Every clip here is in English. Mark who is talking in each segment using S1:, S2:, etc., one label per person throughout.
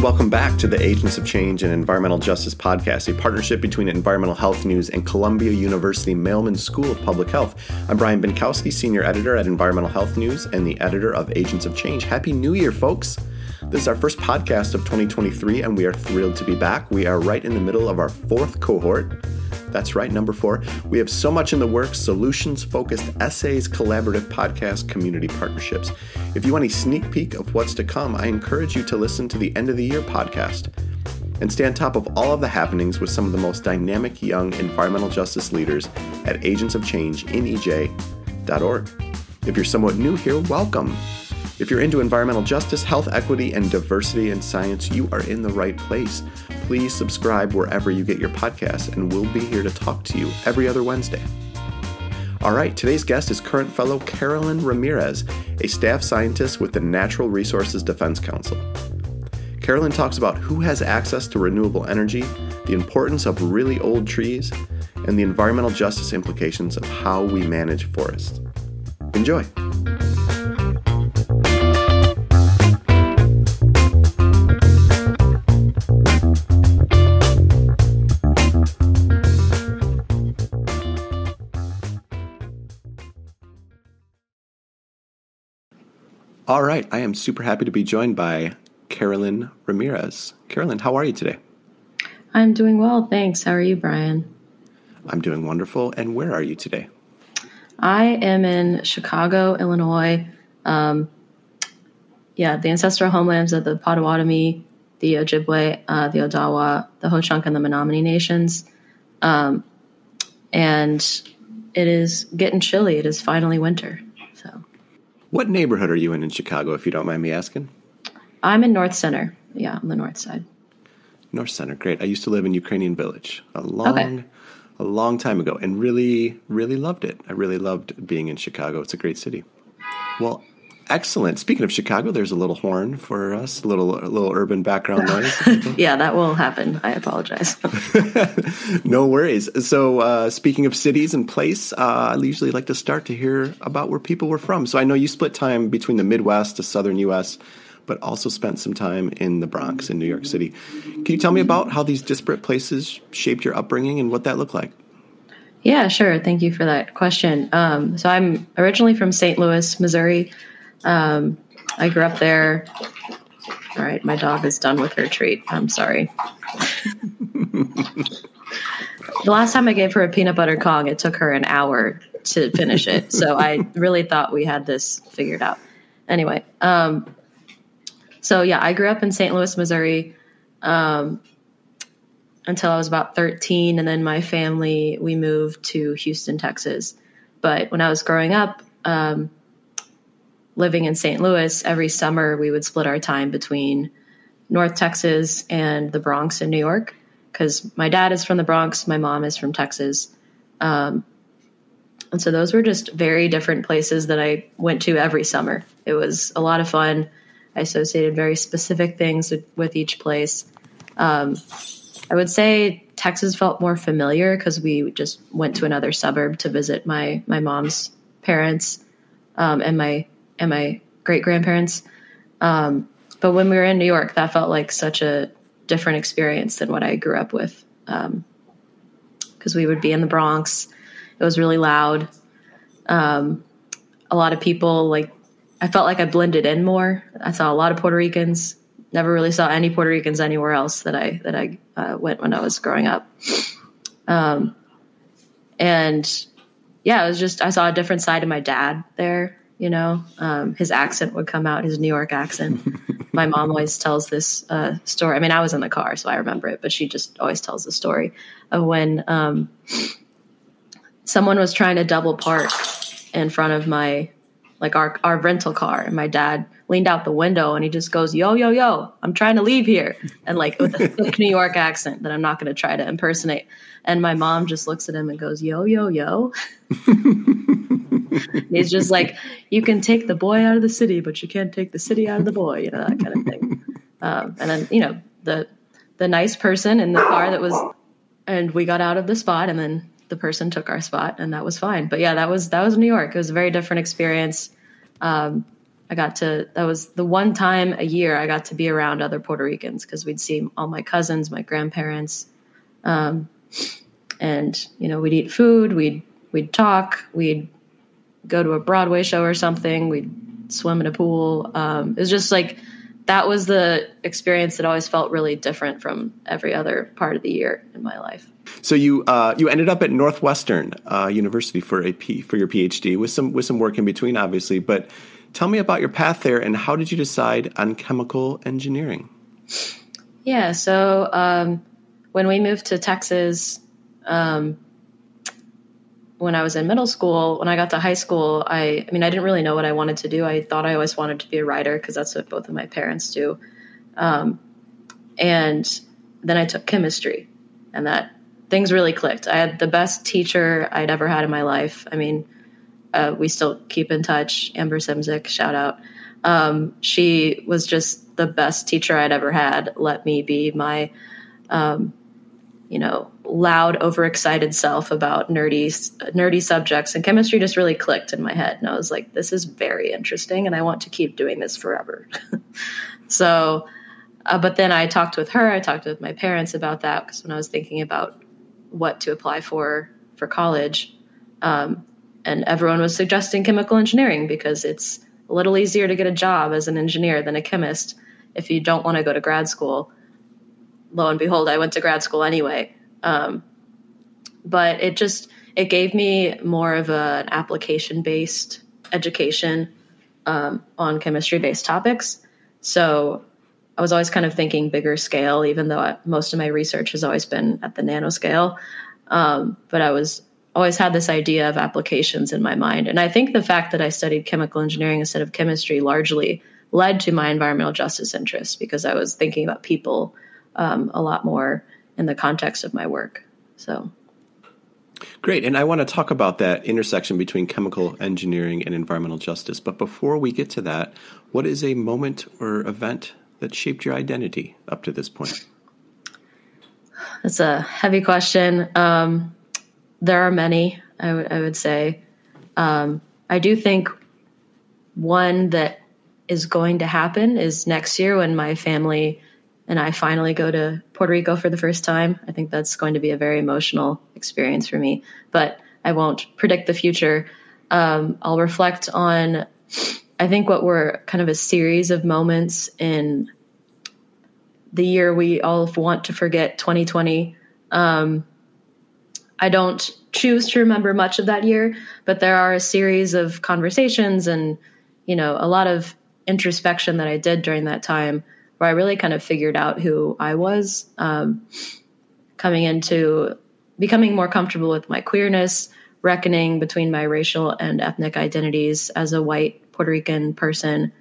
S1: and welcome back to the Agents of Change and Environmental Justice podcast, a partnership between Environmental Health News and Columbia University Mailman School of Public Health. I'm Brian Bienkowski, Senior Editor at Environmental Health News and the editor of Agents of Change. Happy New Year, folks! This is our first podcast of 2023, and we are thrilled to be back. We are right in the middle of our fourth cohort. That's right, number four. We have so much in the works solutions focused essays, collaborative podcast, community partnerships. If you want a sneak peek of what's to come, I encourage you to listen to the end of the year podcast and stay on top of all of the happenings with some of the most dynamic young environmental justice leaders at Agents. If you're somewhat new here, welcome. If you're into environmental justice, health equity, and diversity in science, you are in the right place. Please subscribe wherever you get your podcasts, and we'll be here to talk to you every other Wednesday. All right, today's guest is current fellow Carolyn Ramirez, a staff scientist with the Natural Resources Defense Council. Carolyn talks about who has access to renewable energy, the importance of really old trees, and the environmental justice implications of how we manage forests. Enjoy! All right, I am super happy to be joined by Carolyn Ramirez. Carolyn, how are you today?
S2: I'm doing well, thanks. How are you, Brian?
S1: I'm doing wonderful. And where are you today?
S2: I am in Chicago, Illinois. Um, yeah, the ancestral homelands of the Potawatomi, the Ojibwe, uh, the Odawa, the Ho-Chunk, and the Menominee nations. Um, and it is getting chilly. It is finally winter.
S1: What neighborhood are you in in Chicago, if you don't mind me asking?
S2: I'm in North Center. Yeah, on the north side.
S1: North Center, great. I used to live in Ukrainian Village a long, okay. a long time ago, and really, really loved it. I really loved being in Chicago. It's a great city. Well, Excellent. Speaking of Chicago, there's a little horn for us, a little a little urban background noise.
S2: yeah, that will happen. I apologize.
S1: no worries. So, uh, speaking of cities and place, uh, I usually like to start to hear about where people were from. So, I know you split time between the Midwest to Southern U.S., but also spent some time in the Bronx in New York City. Can you tell me about how these disparate places shaped your upbringing and what that looked like?
S2: Yeah, sure. Thank you for that question. Um, so, I'm originally from St. Louis, Missouri. Um, I grew up there. All right, my dog is done with her treat. I'm sorry. the last time I gave her a peanut butter Kong, it took her an hour to finish it. So I really thought we had this figured out. Anyway, um, so yeah, I grew up in St. Louis, Missouri, um, until I was about 13, and then my family we moved to Houston, Texas. But when I was growing up, um, living in St. Louis, every summer we would split our time between North Texas and the Bronx in New York because my dad is from the Bronx, my mom is from Texas. Um, and so those were just very different places that I went to every summer. It was a lot of fun. I associated very specific things with, with each place. Um, I would say Texas felt more familiar because we just went to another suburb to visit my my mom's parents um, and my and my great grandparents. Um, but when we were in New York, that felt like such a different experience than what I grew up with. Because um, we would be in the Bronx, it was really loud. Um, a lot of people like I felt like I blended in more. I saw a lot of Puerto Ricans. Never really saw any Puerto Ricans anywhere else that I that I uh, went when I was growing up. Um, and yeah, it was just I saw a different side of my dad there you know um, his accent would come out his new york accent. My mom always tells this uh, story. I mean i was in the car so i remember it but she just always tells the story of when um, someone was trying to double park in front of my like our, our rental car and my dad leaned out the window and he just goes yo yo yo i'm trying to leave here and like with a thick new york accent that i'm not going to try to impersonate. And my mom just looks at him and goes yo yo yo he's just like, you can take the boy out of the city, but you can't take the city out of the boy, you know, that kind of thing. Um, and then, you know, the the nice person in the car that was, and we got out of the spot, and then the person took our spot, and that was fine. But yeah, that was that was New York. It was a very different experience. Um, I got to, that was the one time a year I got to be around other Puerto Ricans because we'd see all my cousins, my grandparents. Um, and, you know, we'd eat food, we'd, we'd talk, we'd go to a Broadway show or something, we'd swim in a pool. Um, it was just like, that was the experience that always felt really different from every other part of the year in my life.
S1: So you uh, you ended up at Northwestern uh, University for a P, for your PhD with some with some work in between, obviously. But tell me about your path there and how did you decide on chemical engineering?
S2: Yeah, so um, when we moved to Texas, um, when I was in middle school, when I got to high school, I, I mean, I didn't really know what I wanted to do. I thought I always wanted to be a writer because that's what both of my parents do. Um, and then I took chemistry, and that things really clicked. I had the best teacher I'd ever had in my life. I mean, uh, we still keep in touch. Amber Simzik, shout out. Um, she was just the best teacher I'd ever had. Let me be my, um, you know, loud, overexcited self about nerdy, nerdy subjects. And chemistry just really clicked in my head, and I was like, "This is very interesting, and I want to keep doing this forever." so, uh, but then I talked with her. I talked with my parents about that because when I was thinking about what to apply for for college, um, and everyone was suggesting chemical engineering because it's a little easier to get a job as an engineer than a chemist if you don't want to go to grad school. Lo and behold, I went to grad school anyway. Um, but it just it gave me more of a, an application based education um, on chemistry based topics. So I was always kind of thinking bigger scale, even though I, most of my research has always been at the nanoscale. Um, but I was always had this idea of applications in my mind. And I think the fact that I studied chemical engineering instead of chemistry largely led to my environmental justice interests because I was thinking about people um, a lot more in the context of my work. So.
S1: Great. And I want to talk about that intersection between chemical engineering and environmental justice. But before we get to that, what is a moment or event that shaped your identity up to this point?
S2: That's a heavy question. Um, there are many, I, w- I would say. Um, I do think one that is going to happen is next year when my family and I finally go to Puerto Rico for the first time. I think that's going to be a very emotional experience for me, but I won't predict the future. Um, I'll reflect on, I think, what were kind of a series of moments in the year we all want to forget, 2020. Um, I don't choose to remember much of that year, but there are a series of conversations and, you know, a lot of introspection that I did during that time where I really kind of figured out who I was, um, coming into becoming more comfortable with my queerness, reckoning between my racial and ethnic identities as a white Puerto Rican person,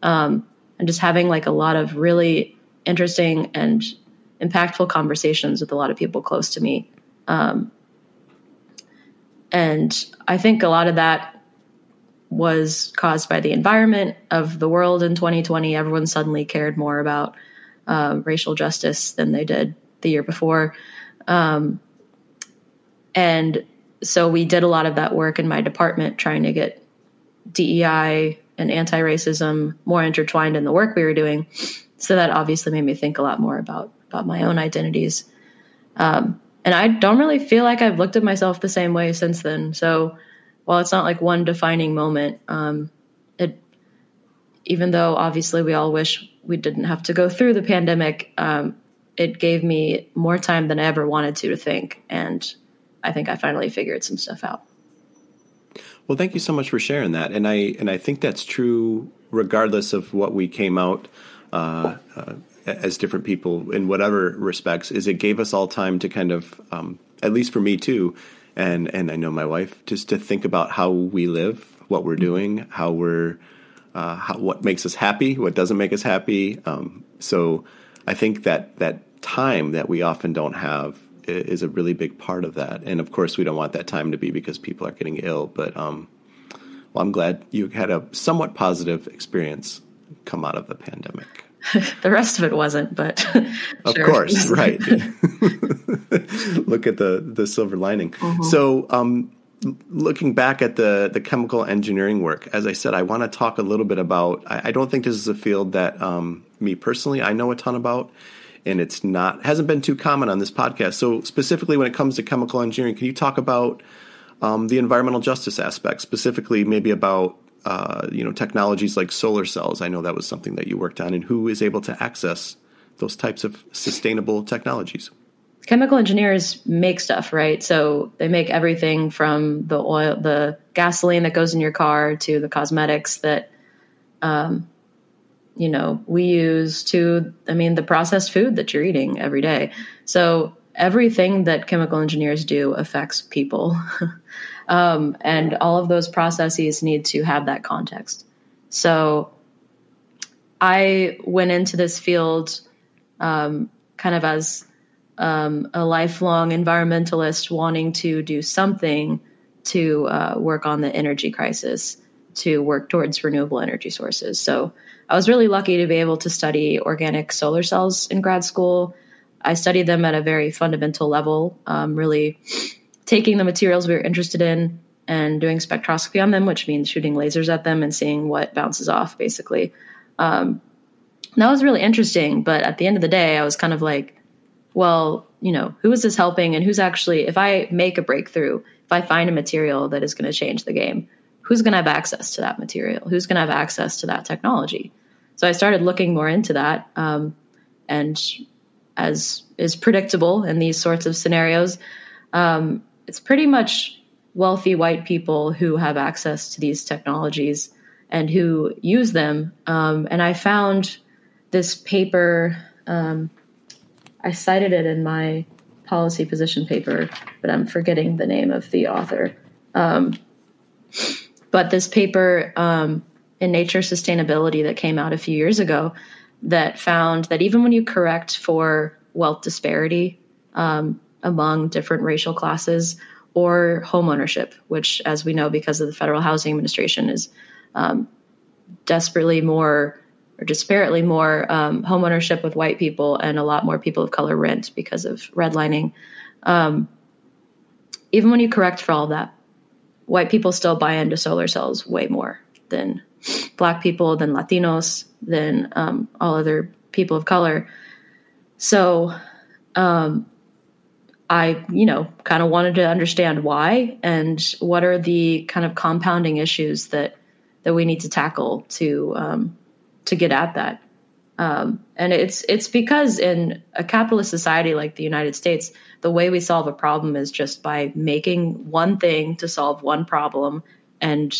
S2: um, and just having like a lot of really interesting and impactful conversations with a lot of people close to me. Um, and I think a lot of that was caused by the environment of the world in 2020. Everyone suddenly cared more about uh, racial justice than they did the year before. Um, and so we did a lot of that work in my department trying to get DEI and anti racism more intertwined in the work we were doing. So that obviously made me think a lot more about, about my own identities. Um, and I don't really feel like I've looked at myself the same way since then. So while it's not like one defining moment, um, it even though obviously we all wish we didn't have to go through the pandemic, um, it gave me more time than I ever wanted to to think, and I think I finally figured some stuff out.
S1: Well, thank you so much for sharing that, and I and I think that's true regardless of what we came out. Uh, uh, as different people in whatever respects is it gave us all time to kind of um, at least for me too and and I know my wife just to think about how we live what we're doing how we're uh, how, what makes us happy what doesn't make us happy. Um, so I think that that time that we often don't have is a really big part of that. And of course we don't want that time to be because people are getting ill but um, well I'm glad you had a somewhat positive experience come out of the pandemic
S2: the rest of it wasn't, but
S1: of course, right. Look at the the silver lining. Mm-hmm. So, um, looking back at the the chemical engineering work, as I said, I want to talk a little bit about. I, I don't think this is a field that um, me personally I know a ton about, and it's not hasn't been too common on this podcast. So specifically, when it comes to chemical engineering, can you talk about um, the environmental justice aspect, specifically maybe about uh, you know technologies like solar cells? I know that was something that you worked on, and who is able to access those types of sustainable technologies
S2: chemical engineers make stuff, right? So they make everything from the oil, the gasoline that goes in your car to the cosmetics that, um, you know, we use to, I mean, the processed food that you're eating every day. So everything that chemical engineers do affects people. um, and all of those processes need to have that context. So I went into this field um, kind of as um, a lifelong environmentalist wanting to do something to uh, work on the energy crisis, to work towards renewable energy sources. So I was really lucky to be able to study organic solar cells in grad school. I studied them at a very fundamental level, um, really taking the materials we were interested in and doing spectroscopy on them, which means shooting lasers at them and seeing what bounces off, basically. Um, that was really interesting. But at the end of the day, I was kind of like, well, you know, who is this helping and who's actually, if I make a breakthrough, if I find a material that is going to change the game, who's going to have access to that material? Who's going to have access to that technology? So I started looking more into that. Um, and as is predictable in these sorts of scenarios, um, it's pretty much wealthy white people who have access to these technologies and who use them. Um, and I found this paper um, I cited it in my policy position paper, but I'm forgetting the name of the author. Um, but this paper um, in Nature Sustainability that came out a few years ago that found that even when you correct for wealth disparity um, among different racial classes or homeownership, which, as we know, because of the Federal Housing Administration, is um, desperately more or disparately more um, homeownership with white people and a lot more people of color rent because of redlining. Um, even when you correct for all that, white people still buy into solar cells way more than black people, than Latinos, than um, all other people of color. So um, I, you know, kind of wanted to understand why and what are the kind of compounding issues that that we need to tackle to um, to get at that. Um, and it's it's because in a capitalist society like the United States, the way we solve a problem is just by making one thing to solve one problem and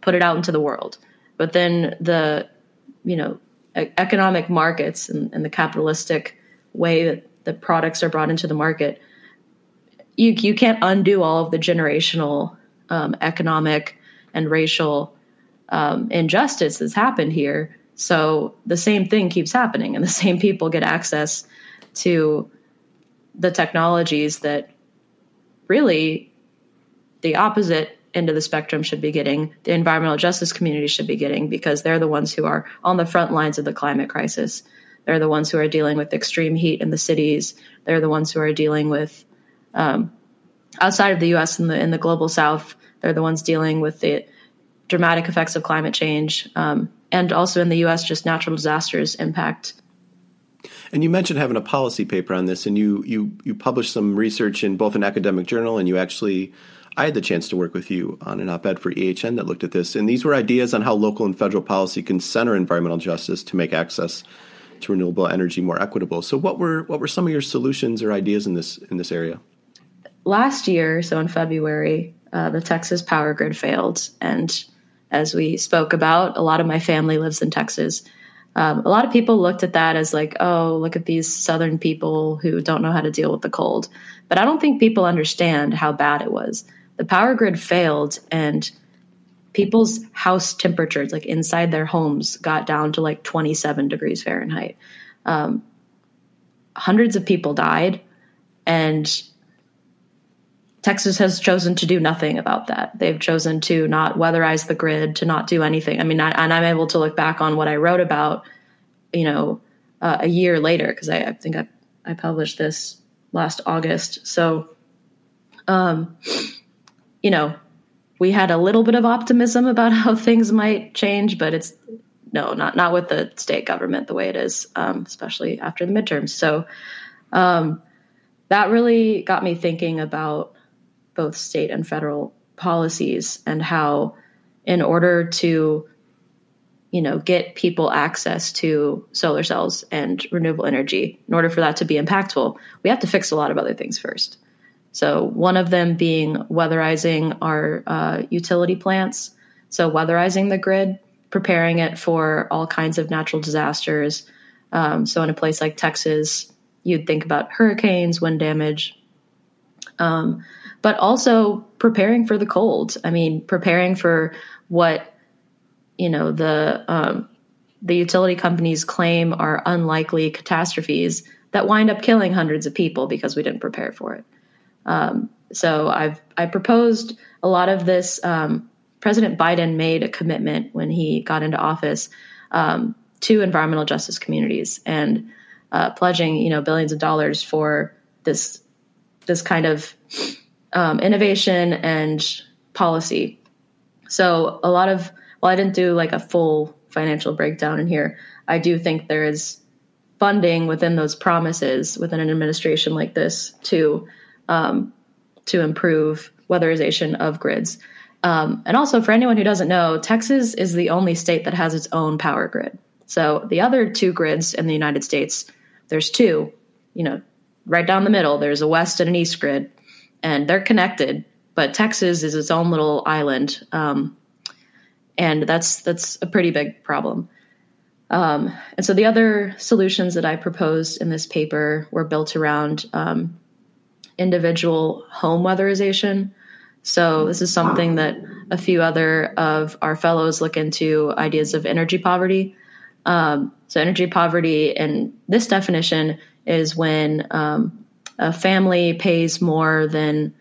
S2: put it out into the world. But then the you know economic markets and, and the capitalistic way that the products are brought into the market, you you can't undo all of the generational um, economic and racial um, injustice that's happened here so the same thing keeps happening, and the same people get access to the technologies that really the opposite end of the spectrum should be getting, the environmental justice community should be getting, because they're the ones who are on the front lines of the climate crisis. They're the ones who are dealing with extreme heat in the cities. They're the ones who are dealing with, um, outside of the U.S. and the in the global South. They're the ones dealing with the dramatic effects of climate change. Um, and also in the US, just natural disasters impact.
S1: And you mentioned having a policy paper on this, and you you you published some research in both an academic journal, and you actually I had the chance to work with you on an op-ed for EHN that looked at this, and these were ideas on how local and federal policy can center environmental justice to make access to renewable energy more equitable. So, what were what were some of your solutions or ideas in this in this area?
S2: Last year, so in February, uh, the Texas power grid failed, and as we spoke about. A lot of my family lives in Texas. Um, a lot of people looked at that as like, oh, look at these Southern people who don't know how to deal with the cold. But I don't think people understand how bad it was. The power grid failed, and people's house temperatures, like inside their homes, got down to like 27 degrees Fahrenheit. Um, hundreds of people died, and Texas has chosen to do nothing about that. They've chosen to not weatherize the grid, to not do anything. I mean, I, and I'm able to look back on what I wrote about, you know, uh, a year later because I, I, think I, I published this last August. So, um, you know, we had a little bit of optimism about how things might change, but it's no, not not with the state government the way it is, um, especially after the midterms. So um, that really got me thinking about both state and federal policies and how, in order to you know get people access to solar cells and renewable energy in order for that to be impactful we have to fix a lot of other things first. So one of them being weatherizing our uh, utility plants. So weatherizing the grid preparing it for all kinds of natural disasters. Um, so in a place like texas you'd think about hurricanes wind damage. Um, but also preparing for the cold i mean preparing for what you know the um, the utility companies claim are unlikely catastrophes that wind up killing hundreds of people because we didn't prepare for it. Um, so I've I proposed a lot of this. Um, President Biden made a commitment when he got into office um, to environmental justice communities and uh, pledging you know billions of dollars for this this kind of um, innovation and policy. So a lot of well, I didn't do like a full financial breakdown in here, I do think there is funding within those promises within an administration like this to um, to improve weatherization of grids. Um, and also, for anyone who doesn't know, Texas is the only state that has its own power grid. So the other two grids in the United States, there's two, you know, right down the middle. There's a west and an east grid, and they're connected. But Texas is its own little island. Um, and that's that's a pretty big problem. Um, and so the other solutions that I proposed in this paper were built around um, individual home weatherization. So this is something that a few other of our fellows look into ideas of energy poverty. Um, so energy poverty, in this definition, is when um, a family pays more than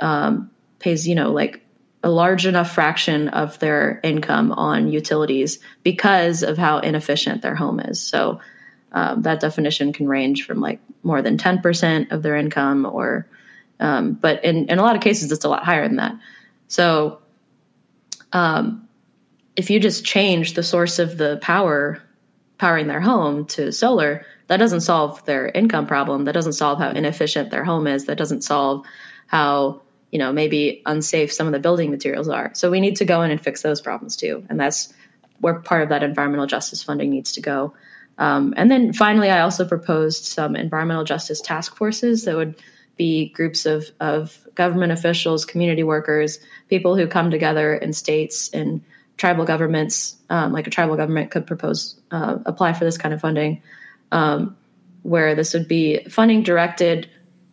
S2: um, pays, you know, like a large enough fraction of their income on utilities because of how inefficient their home is. So um, that definition can range from like more than 10% of their income or um, but in, in a lot of cases it's a lot higher than that so um, if you just change the source of the power powering their home to solar that doesn't solve their income problem. That doesn't solve how inefficient their home is. That doesn't solve how you know maybe unsafe some of the building materials are. So we need to go in and fix those problems too. And that's where part of that environmental justice funding needs to go. Um, and then finally i also proposed some environmental justice task forces that would be groups of, of government officials community workers people who come together in states and tribal governments um, like a tribal government could propose uh, apply for this kind of funding um, where this would be funding directed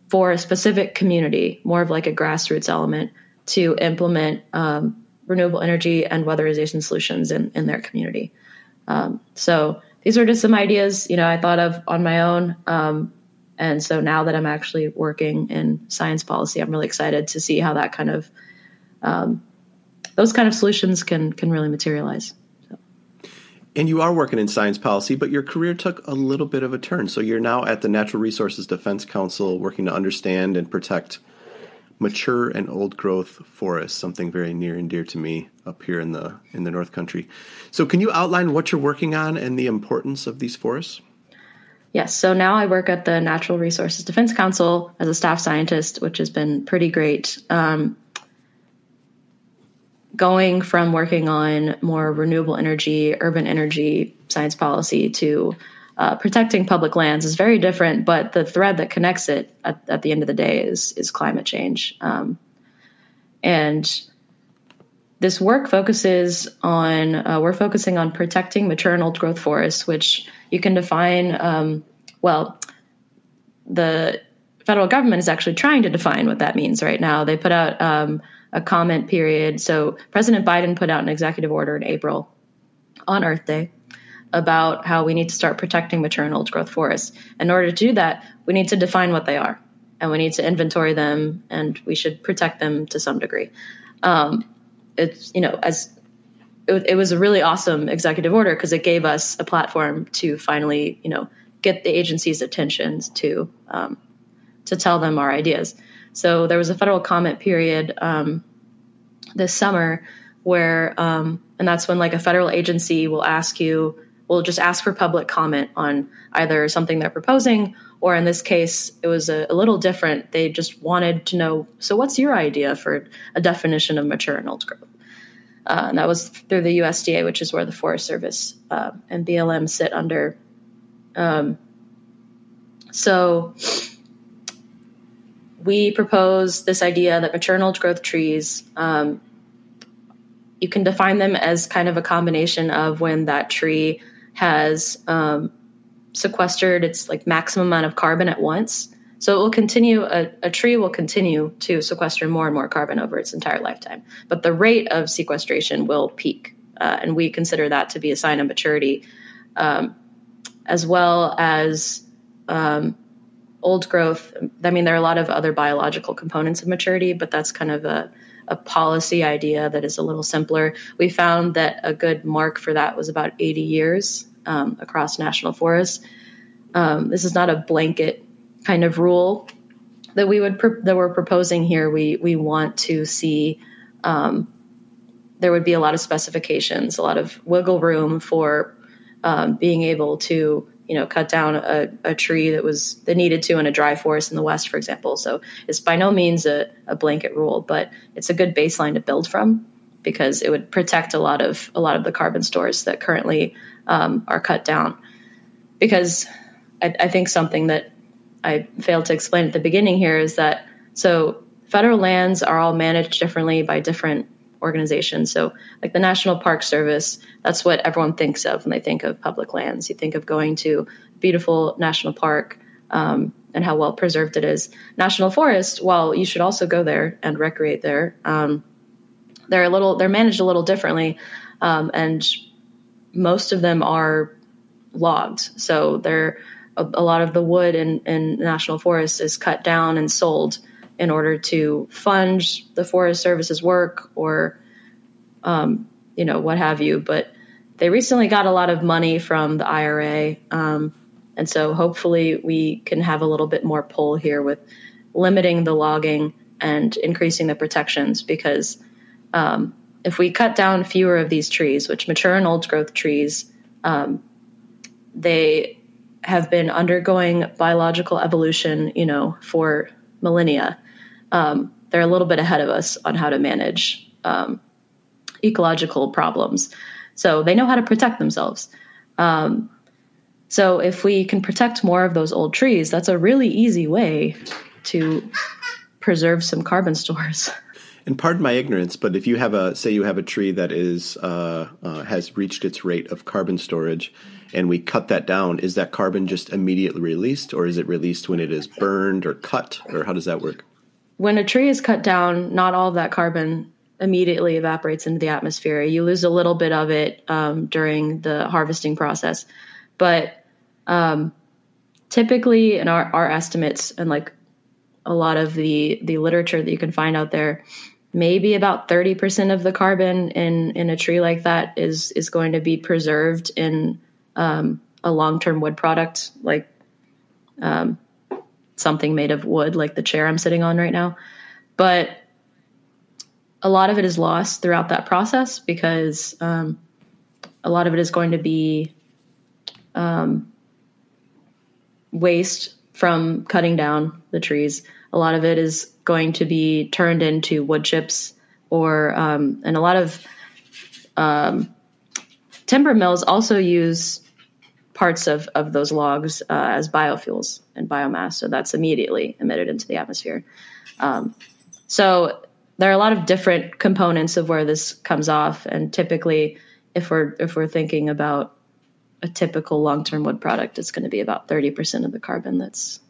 S2: for a specific community, more of like a grassroots element to implement um, renewable energy and weatherization solutions in, in their community. Um, so these are just some ideas, you know, I thought of on my own. Um, and so now that I'm actually working in science policy, I'm really excited to see how that kind of um, those kind of solutions can can really materialize.
S1: And you are working in science policy, but your career took a little bit of a turn. So you're now at the Natural Resources Defense Council working to understand and protect mature and old growth forests, something very near and dear to me up here in the in the North Country. So can you outline what you're working on and the importance of these forests?
S2: Yes, so now I work at the Natural Resources Defense Council as a staff scientist, which has been pretty great. Um, going from working on more renewable energy, urban energy science policy to uh, protecting public lands is very different, but the thread that connects it at, at the end of the day is is climate change. Um, and this work focuses on uh, we're focusing on protecting old growth forests, which you can define. Um, well, the federal government is actually trying to define what that means right now. They put out um, a comment period. So President Biden put out an executive order in April on Earth Day about how we need to start protecting mature and old growth forests. In order to do that, we need to define what they are and we need to inventory them and we should protect them to some degree. Um, it's, you know, as it, it was a really awesome executive order because it gave us a platform to finally, you know, get the agency's attention to um, to tell them our ideas. So there was a federal comment period um, this summer where, um, and that's when like a federal agency will ask you, will just ask for public comment on either something they're proposing, or in this case, it was a, a little different. They just wanted to know, so what's your idea for a definition of mature and old growth? Uh, and that was through the USDA, which is where the Forest Service uh, and BLM sit under. Um, so we propose this idea that maternal growth trees, um, you can define them as kind of a combination of when that tree has um, sequestered its like maximum amount of carbon at once. So it will continue, a, a, tree will continue to sequester more and more carbon over its entire lifetime. But the rate of sequestration will peak. Uh, and we consider that to be a sign of maturity, um, as well as um, old growth. I mean, there are a lot of other biological components of maturity, but that's kind of a, a policy idea that is a little simpler. We found that a good mark for that was about 80 years um, across national forests. Um, this is not a blanket kind of rule that we would that we're proposing here. We we want to see um, there would be a lot of specifications, a lot of wiggle room for um, being able to you know cut down a, a, tree that was that needed to in a dry forest in the west for example. So it's by no means a, a, blanket rule but it's a good baseline to build from because it would protect a lot of a lot of the carbon stores that currently um, are cut down. Because I, I think something that i failed to explain at the beginning here is that so federal lands are all managed differently by different organizations. So, like the National Park Service, that's what everyone thinks of when they think of public lands. You think of going to a beautiful national park um, and how well preserved it is. National Forest, while you should also go there and recreate there, um, they're a little they're managed a little differently, um, and most of them are logged. So they're a, a lot of the wood in, in national forests is cut down and sold in order to fund the Forest Service's work or, um, you know, what have you. But they recently got a lot of money from the IRA. Um, and so hopefully we can have a little bit more pull here with limiting the logging and increasing the protections because um, if we cut down fewer of these trees, which mature and old growth trees, um, they have been undergoing biological evolution, you know, for millennia. Um, they're a little bit ahead of us on how to manage um, ecological problems. So they know how to protect themselves. Um, so if we can protect more of those old trees, that's a really easy way to preserve some carbon stores.
S1: And pardon my ignorance, but if you have a say you have a tree that is uh, uh, has reached its rate of carbon storage, and we cut that down, is that carbon just immediately released, or is it released when it is burned or cut, or how does that work?
S2: When a tree is cut down, not all of that carbon immediately evaporates into the atmosphere. You lose a little bit of it um, during the harvesting process, but um, typically, in our, our estimates and like a lot of the the literature that you can find out there, maybe about 30% of the carbon in in a tree like that is is going to be preserved in um, a long term wood product like um, something made of wood, like the chair I'm sitting on right now. But a lot of it is lost throughout that process because um, a lot of it is going to be um, waste from cutting down the trees. A lot of it is going to be turned into wood chips, or um, and a lot of um, timber mills also use parts of, of those logs uh, as biofuels and biomass. So that's immediately emitted into the atmosphere. Um, so there are a lot of different components of where this comes off, and typically, if we're if we're thinking about a typical long term wood product, it's going to be about thirty percent of the carbon that's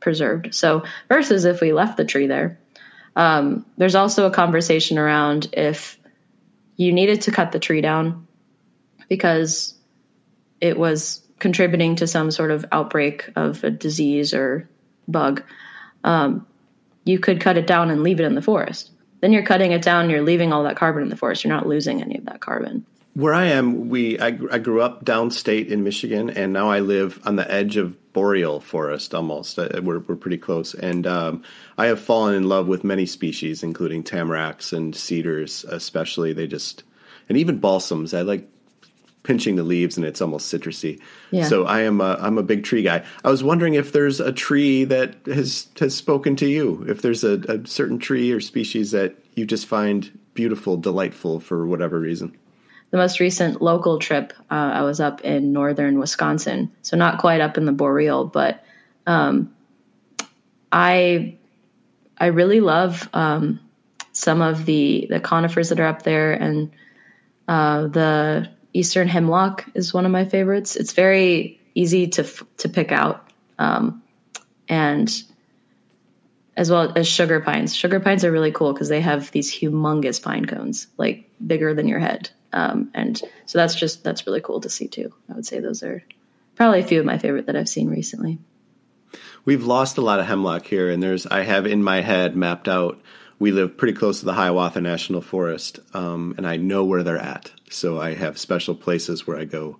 S2: preserved. So versus if we left the tree there, um, there's also a conversation around if you needed to cut the tree down because it was contributing to some sort of outbreak of a disease or bug, um, you could cut it down and leave it in the forest. Then you're cutting it down, you're leaving all that carbon in the forest. You're not losing any of that carbon.
S1: Where I am, we I, I grew up downstate in Michigan, and now I live on the edge of boreal forest almost. Uh, we're we're pretty close, and um, I have fallen in love with many species, including tamaracks and cedars, especially. They just and even balsams. I like pinching the leaves, and it's almost citrusy. Yeah. So I am a, I'm a big tree guy. I was wondering if there's a tree that has has spoken to you. If there's a, a certain tree or species that you just find beautiful, delightful for whatever reason
S2: the most recent local trip, uh, I was up in northern Wisconsin, so not quite up in the boreal, but um, I I really love um, some of the the conifers that are up there, and uh, the eastern hemlock is one of my favorites. It's very easy to to pick out, um, and as well as sugar pines. Sugar pines are really cool because they have these humongous pine cones, like bigger than your head. Um, and so that's just that's really cool to see too. I would say those are probably a few of my favorite that I've seen recently.
S1: We've lost a lot of hemlock here, and there's I have in my head mapped out. We live pretty close to the Hiawatha National Forest, um, and I know where they're at. So I have special places where I go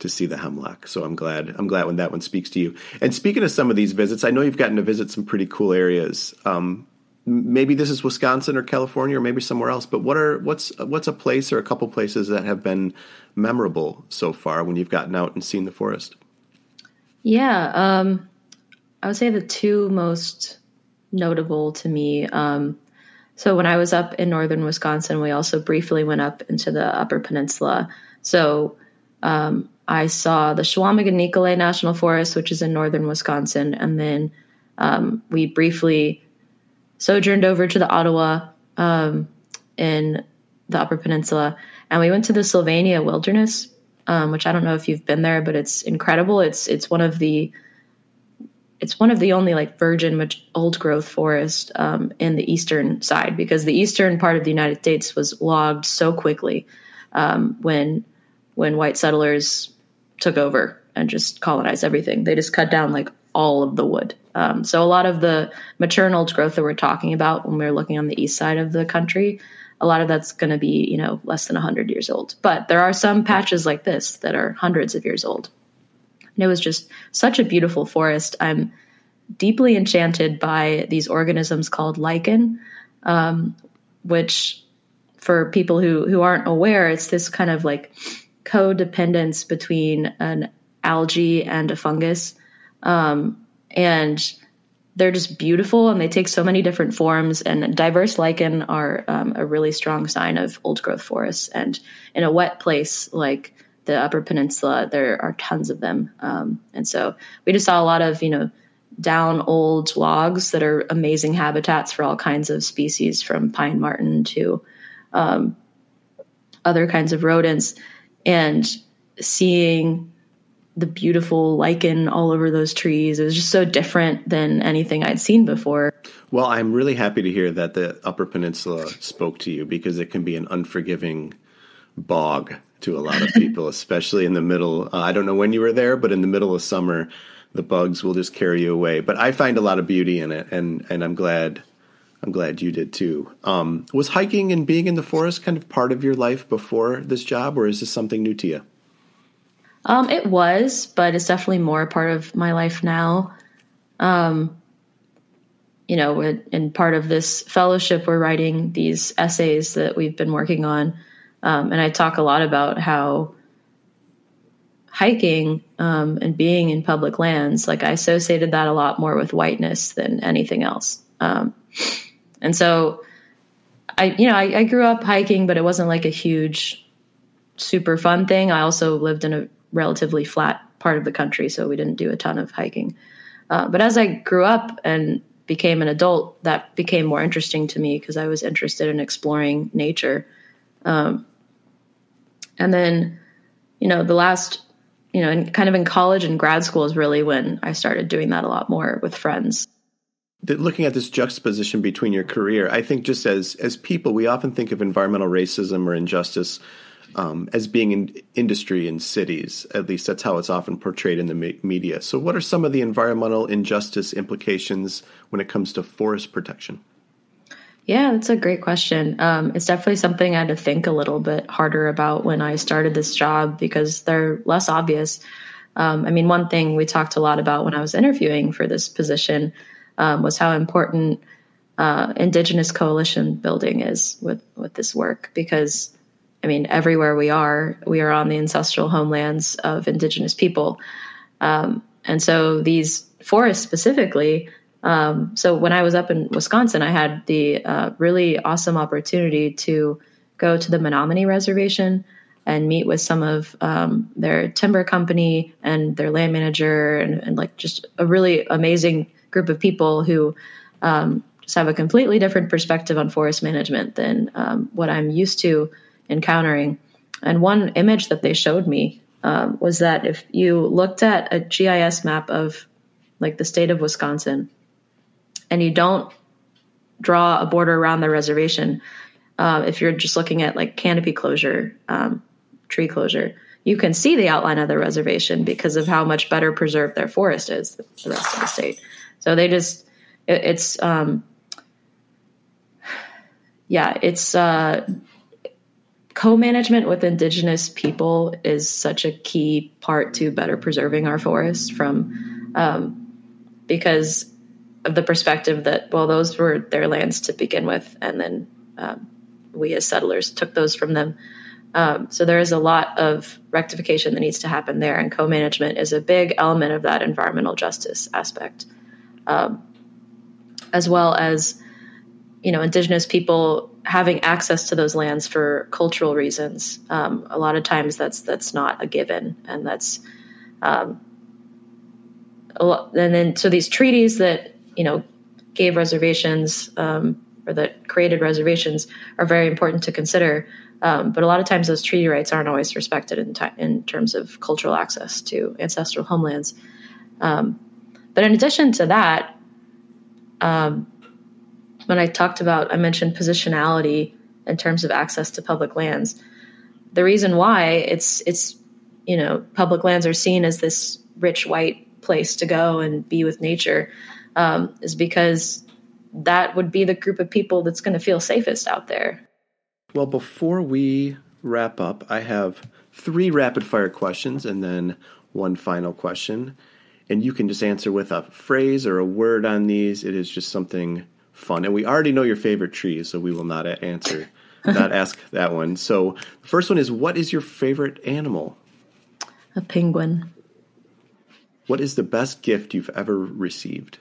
S1: to see the hemlock. So I'm glad I'm glad when that one speaks to you. And speaking of some of these visits, I know you've gotten to visit some pretty cool areas. Um, maybe this is Wisconsin or California or maybe somewhere else. But what are what's what's a place or a couple places that have been memorable so far when you've gotten out and seen the forest?
S2: Yeah, um, I would say the two most notable to me. Um, so when I was up in northern Wisconsin, we also briefly went up into the Upper Peninsula. So um, I saw the Chequamegon-Nicolet National Forest, which is in northern Wisconsin, and then um, we briefly sojourned over to the Ottawa um, in the Upper Peninsula, and we went to the Sylvania Wilderness, um, which I don't know if you've been there, but it's incredible. It's it's one of the it's one of the only like virgin old growth forest um, in the eastern side because the eastern part of the United States was logged so quickly um, when when white settlers took over and just colonized everything. They just cut down like all of the wood. Um, so a lot of the mature old growth that we're talking about when we're looking on the east side of the country, a lot of that's going to be you know less than 100 years old. But there are some patches like this that are hundreds of years old. And it was just such a beautiful forest. I'm deeply enchanted by these organisms called lichen, um, which for people who who aren't aware, it's this kind of like codependence between an algae and a fungus. Um, and they're just beautiful and they take so many different forms. And diverse lichen are um, a really strong sign of old growth forests. And in a wet place like the upper peninsula there are tons of them um, and so we just saw a lot of you know down old logs that are amazing habitats for all kinds of species from pine marten to um, other kinds of rodents and seeing the beautiful lichen all over those trees. It was just so different than anything I'd seen before.
S1: Well, I'm really happy to hear that the Upper Peninsula spoke to you because it can be an unforgiving bog to a lot of people, especially in the middle. Uh, I don't know when you were there, but in the middle of summer, the bugs will just carry you away. But I find a lot of beauty in it, and and I'm glad. I'm glad you did too. Um, was hiking and being in the forest kind of part of your life before this job, or is this something new to you?
S2: Um, it was, but it's definitely more a part of my life now. Um, you know, in part of this fellowship, we're writing these essays that we've been working on. Um, and I talk a lot about how hiking um, and being in public lands, like I associated that a lot more with whiteness than anything else. Um, and so I, you know, I, I grew up hiking, but it wasn't like a huge, super fun thing. I also lived in a relatively flat part of the country, so we didn't do a ton of hiking. Uh, but as I grew up and became an adult, that became more interesting to me because I was interested in exploring nature. Um, and then, you know, the last, you know, in, kind of in college and grad school is really when I started doing that a lot more with friends.
S1: Looking at this juxtaposition between your career, I think just as as people, we often think of environmental racism or injustice um, as being in industry in cities. At least that's how it's often portrayed in the me- media. So, what are some of the environmental injustice implications when it comes to forest protection?
S2: Yeah, that's a great question. Um, it's definitely something I had to think a little bit harder about when I started this job because they're less obvious. Um, I mean, one thing we talked a lot about when I was interviewing for this position um, was how important uh, indigenous coalition building is with with this work because I mean, everywhere we are, we are on the ancestral homelands of indigenous people. Um, and so these forests specifically, um, so when I was up in Wisconsin, I had the uh, really awesome opportunity to go to the Menominee Reservation and meet with some of um, their timber company and their land manager and, and, like just a really amazing group of people who um, just have a completely different perspective on forest management than um, what I'm used to encountering. And one image that they showed me um, was that if you looked at a GIS map of like the state of Wisconsin and you don't draw a border around the reservation, uh, if you're just looking at like canopy closure, um, tree closure, you can see the outline of the reservation because of how much better preserved their forest is the rest of the state. So they just, it, it's, um, yeah, it's uh, co-management with indigenous people is such a key part to better preserving our forests from um, because of the perspective that well those were their lands to begin with and then um, we as settlers took those from them um, so there is a lot of rectification that needs to happen there and co-management is a big element of that environmental justice aspect um, as well as you know indigenous people having access to those lands for cultural reasons. Um, a lot of times that's that's not a given, and that's um, a lot, and then so these treaties that you know gave reservations um, or that created reservations are very important to consider. Um, but a lot of times those treaty rights aren't always respected in, t- in terms of cultural access to ancestral homelands. Um, but in addition to that, um, when I talked about, I mentioned positionality in terms of access to public lands. The reason why it's it's you know public lands are seen as this rich white place to go and be with nature um, is because that would be the group of people that's going to feel safest out there.
S1: Well, before we wrap up, I have three rapid fire questions and then one final question. And you can just answer with a phrase or a word on these. It is just something fun. And we already know your favorite tree, so we will not answer, not ask that one. So the first one is what is your favorite animal?
S2: A penguin.
S1: What is the best gift you've ever received?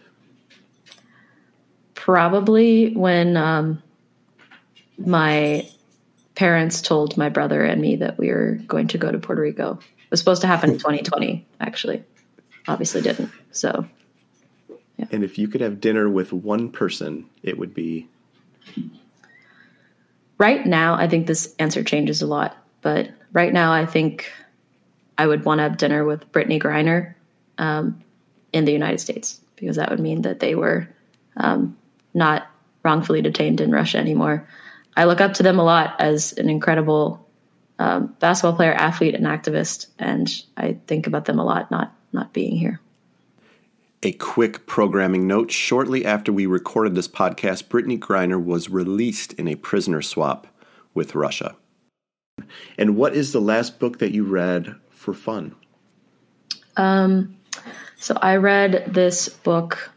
S2: Probably when um, my parents told my brother and me that we were going to go to Puerto Rico. It was supposed to happen in 2020, actually. Obviously didn't. So
S1: yeah. And if you could have dinner with one person, it would be.
S2: Right now, I think this answer changes a lot. But right now, I think I would want to have dinner with Brittney Griner um, in the United States because that would mean that they were um, not wrongfully detained in Russia anymore. I look up to them a lot as an incredible um, basketball player, athlete, and activist, and I think about them a lot not not being here.
S1: A quick programming note shortly after we recorded this podcast, Brittney Griner was released in a prisoner swap with Russia. And what is the last book that you read for fun?
S2: Um, so I read this book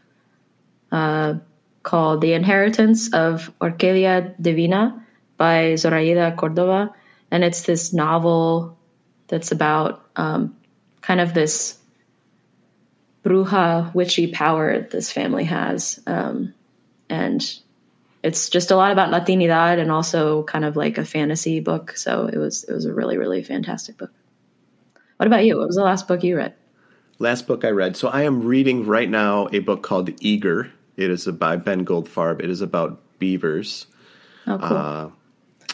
S2: uh, called The Inheritance of Orquídea Divina by Zoraida Cordova. And it's this novel that's about um, kind of this bruja witchy power this family has. Um, and it's just a lot about Latinidad and also kind of like a fantasy book. So it was it was a really really fantastic book. What about you? What was the last book you read?
S1: Last book I read. So I am reading right now a book called Eager. It is by Ben Goldfarb. It is about beavers.
S2: Oh, cool. Uh,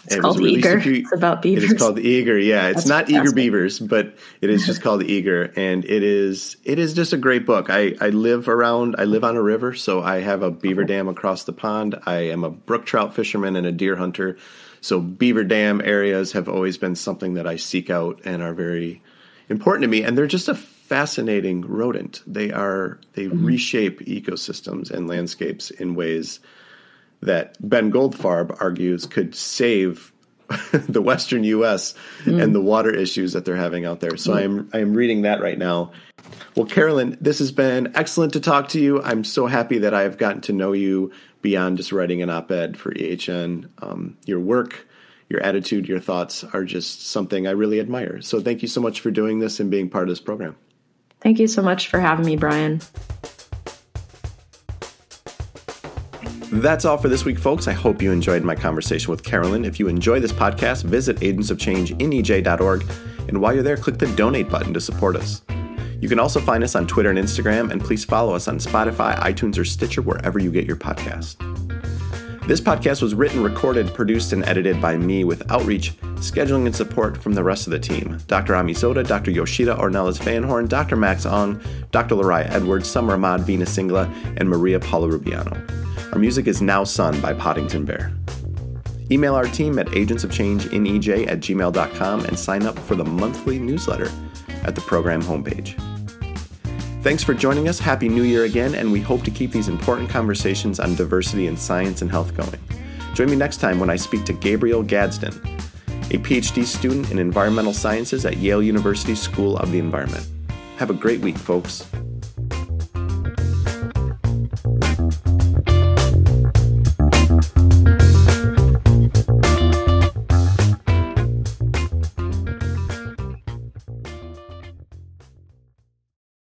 S2: it's it called Eager. Few, it's about beavers.
S1: It is called the Eager. Yeah, it's That's not Eager Beavers, but it is just called Eager, and it is it is just a great book. I I live around. I live on a river, so I have a beaver dam across the pond. I am a brook trout fisherman and a deer hunter, so beaver dam areas have always been something that I seek out and are very important to me. And they're just a fascinating rodent. They are they mm-hmm. reshape ecosystems and landscapes in ways that Ben Goldfarb argues could save the Western U.S. Mm. and the water issues that they're having out there. So mm. I am I am reading that right now. Well, Carolyn, this has been excellent to talk to you. I'm so happy that I have gotten to know you beyond just writing an op-ed for EHN. Um, your work, your attitude, your thoughts are just something I really admire. So thank you so much for doing this and being part of this program.
S2: Thank you so much for having me, Brian.
S1: That's all for this week, folks. I hope you enjoyed my conversation with Carolyn. If you enjoy this podcast, visit agentsofchangeinej.org. And while you're there, click the donate button to support us. You can also find us on Twitter and Instagram, and please follow us on Spotify, iTunes, or Stitcher, wherever you get your podcast. This podcast was written, recorded, produced, and edited by me with outreach, scheduling, and support from the rest of the team Dr. Ami Zota, Dr. Yoshira Ornelas Van Horne, Dr. Max Aung, Dr. Lariah Edwards, Summer Ahmad, Veena Singla, and Maria Paula Rubiano. Our music is now sung by Poddington Bear. Email our team at agentsofchangeinej at gmail.com and sign up for the monthly newsletter at the program homepage. Thanks for joining us. Happy New Year again, and we hope to keep these important conversations on diversity in science and health going. Join me next time when I speak to Gabriel Gadsden, a PhD student in environmental sciences at Yale University School of the Environment. Have a great week, folks.